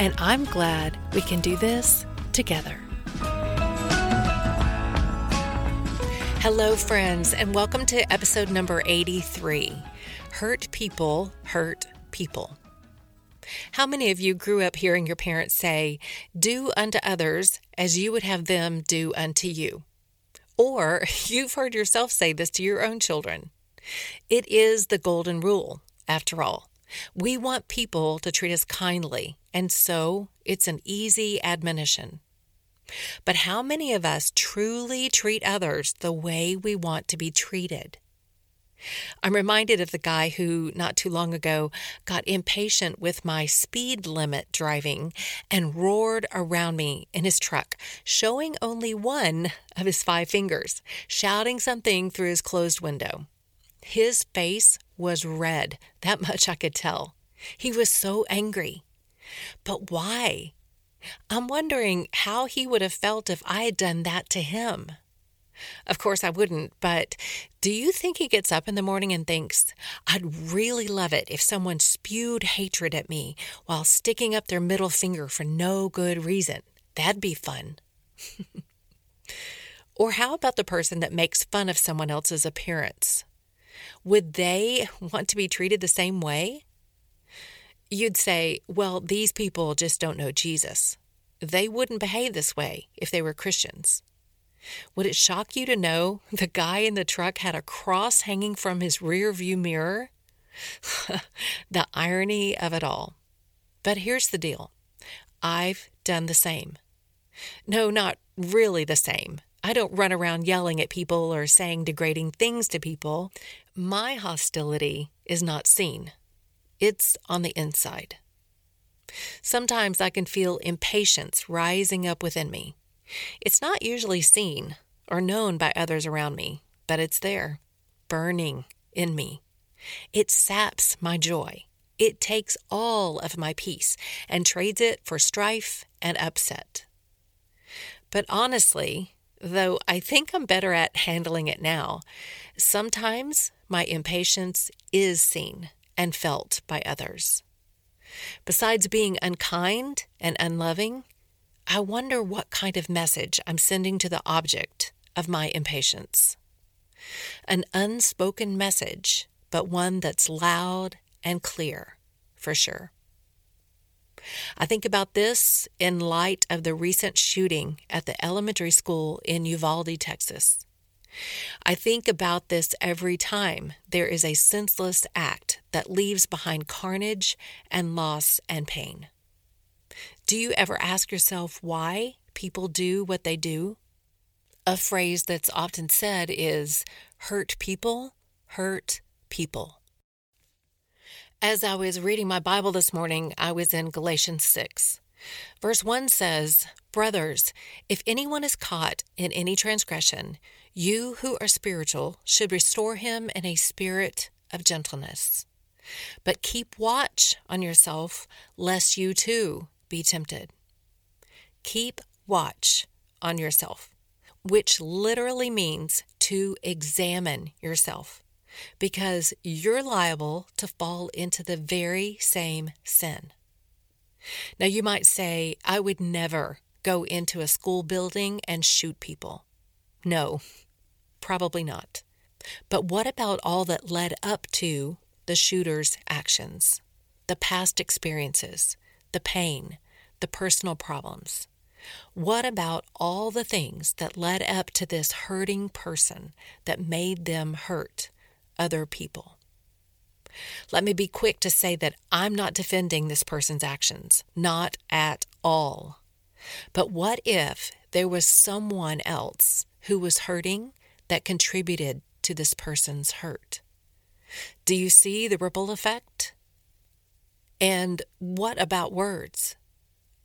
And I'm glad we can do this together. Hello, friends, and welcome to episode number 83 Hurt People Hurt People. How many of you grew up hearing your parents say, Do unto others as you would have them do unto you? Or you've heard yourself say this to your own children. It is the golden rule, after all. We want people to treat us kindly, and so it's an easy admonition. But how many of us truly treat others the way we want to be treated? I'm reminded of the guy who, not too long ago, got impatient with my speed limit driving and roared around me in his truck, showing only one of his five fingers, shouting something through his closed window. His face was red, that much I could tell. He was so angry. But why? I'm wondering how he would have felt if I had done that to him. Of course, I wouldn't, but do you think he gets up in the morning and thinks, I'd really love it if someone spewed hatred at me while sticking up their middle finger for no good reason? That'd be fun. or how about the person that makes fun of someone else's appearance? would they want to be treated the same way? You'd say, well, these people just don't know Jesus. They wouldn't behave this way if they were Christians. Would it shock you to know the guy in the truck had a cross hanging from his rear view mirror? the irony of it all. But here's the deal I've done the same. No, not really the same. I don't run around yelling at people or saying degrading things to people. My hostility is not seen, it's on the inside. Sometimes I can feel impatience rising up within me. It's not usually seen or known by others around me, but it's there, burning in me. It saps my joy. It takes all of my peace and trades it for strife and upset. But honestly, though I think I'm better at handling it now, sometimes my impatience is seen and felt by others. Besides being unkind and unloving, I wonder what kind of message I'm sending to the object of my impatience. An unspoken message, but one that's loud and clear, for sure. I think about this in light of the recent shooting at the elementary school in Uvalde, Texas. I think about this every time there is a senseless act that leaves behind carnage and loss and pain. Do you ever ask yourself why people do what they do? A phrase that's often said is hurt people, hurt people. As I was reading my Bible this morning, I was in Galatians 6. Verse 1 says, Brothers, if anyone is caught in any transgression, you who are spiritual should restore him in a spirit of gentleness. But keep watch on yourself, lest you too be tempted. Keep watch on yourself, which literally means to examine yourself, because you're liable to fall into the very same sin. Now, you might say, I would never go into a school building and shoot people. No, probably not. But what about all that led up to the shooter's actions? The past experiences, the pain, the personal problems. What about all the things that led up to this hurting person that made them hurt other people? Let me be quick to say that I'm not defending this person's actions, not at all. But what if there was someone else who was hurting that contributed to this person's hurt? Do you see the ripple effect? And what about words?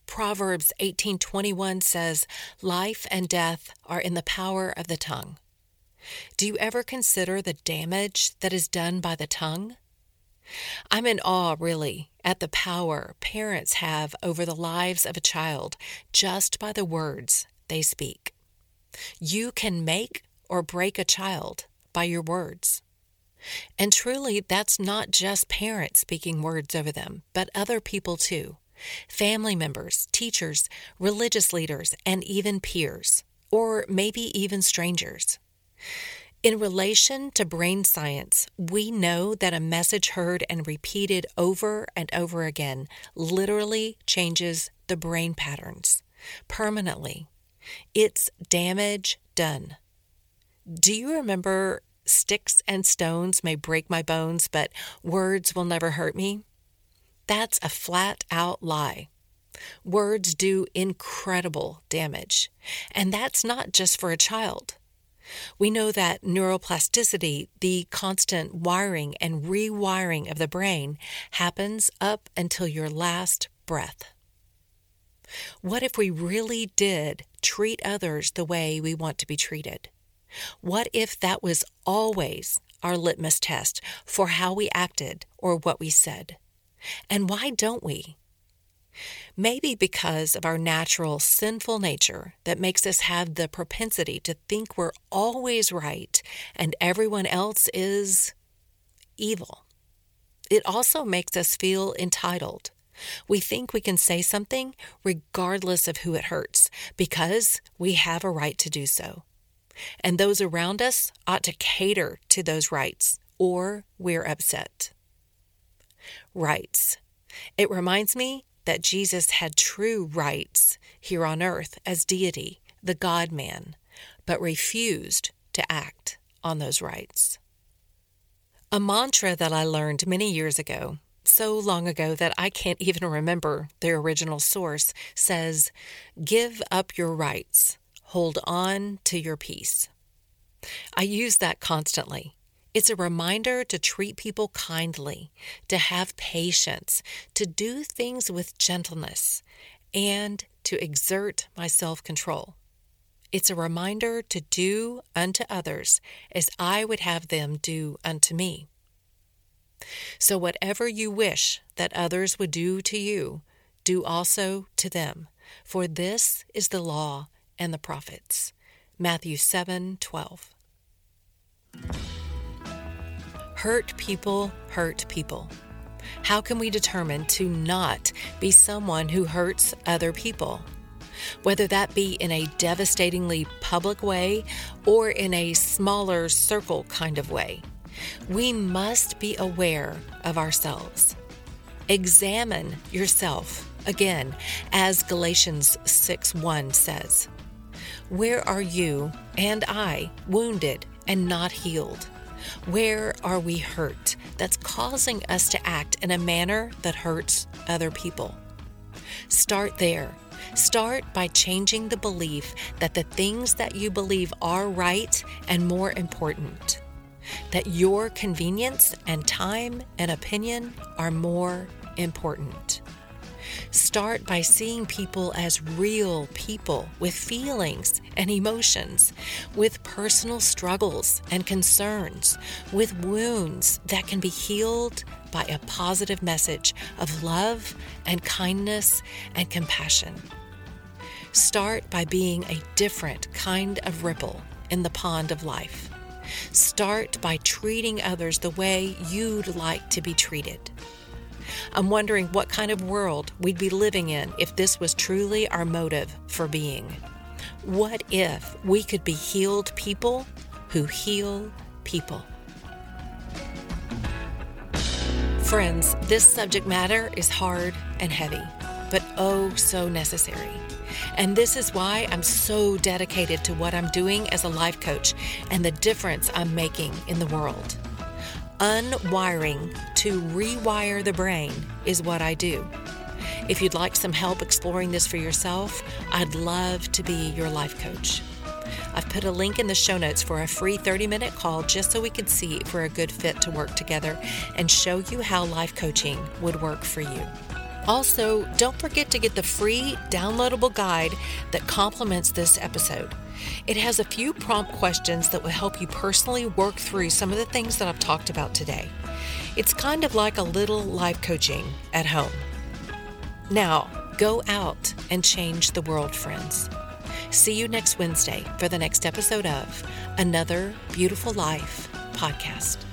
Proverbs 18:21 says, "Life and death are in the power of the tongue." Do you ever consider the damage that is done by the tongue? I'm in awe, really, at the power parents have over the lives of a child just by the words they speak. You can make or break a child by your words. And truly, that's not just parents speaking words over them, but other people too family members, teachers, religious leaders, and even peers, or maybe even strangers. In relation to brain science, we know that a message heard and repeated over and over again literally changes the brain patterns permanently. It's damage done. Do you remember sticks and stones may break my bones, but words will never hurt me? That's a flat out lie. Words do incredible damage, and that's not just for a child. We know that neuroplasticity, the constant wiring and rewiring of the brain, happens up until your last breath. What if we really did treat others the way we want to be treated? What if that was always our litmus test for how we acted or what we said? And why don't we? Maybe because of our natural sinful nature that makes us have the propensity to think we're always right and everyone else is evil. It also makes us feel entitled. We think we can say something regardless of who it hurts because we have a right to do so. And those around us ought to cater to those rights or we're upset. Rights. It reminds me that Jesus had true rights here on earth as deity, the God man, but refused to act on those rights. A mantra that I learned many years ago, so long ago that I can't even remember the original source, says, Give up your rights, hold on to your peace. I use that constantly it's a reminder to treat people kindly, to have patience, to do things with gentleness, and to exert my self control. It's a reminder to do unto others as I would have them do unto me. So, whatever you wish that others would do to you, do also to them, for this is the law and the prophets. Matthew 7 12. Hurt people hurt people. How can we determine to not be someone who hurts other people? Whether that be in a devastatingly public way or in a smaller circle kind of way, we must be aware of ourselves. Examine yourself, again, as Galatians 6 1 says. Where are you and I wounded and not healed? Where are we hurt that's causing us to act in a manner that hurts other people? Start there. Start by changing the belief that the things that you believe are right and more important, that your convenience and time and opinion are more important. Start by seeing people as real people with feelings and emotions, with personal struggles and concerns, with wounds that can be healed by a positive message of love and kindness and compassion. Start by being a different kind of ripple in the pond of life. Start by treating others the way you'd like to be treated. I'm wondering what kind of world we'd be living in if this was truly our motive for being. What if we could be healed people who heal people? Friends, this subject matter is hard and heavy, but oh so necessary. And this is why I'm so dedicated to what I'm doing as a life coach and the difference I'm making in the world. Unwiring to rewire the brain is what I do. If you'd like some help exploring this for yourself, I'd love to be your life coach. I've put a link in the show notes for a free 30 minute call just so we can see if we're a good fit to work together and show you how life coaching would work for you. Also, don't forget to get the free downloadable guide that complements this episode. It has a few prompt questions that will help you personally work through some of the things that I've talked about today. It's kind of like a little life coaching at home. Now, go out and change the world, friends. See you next Wednesday for the next episode of Another Beautiful Life podcast.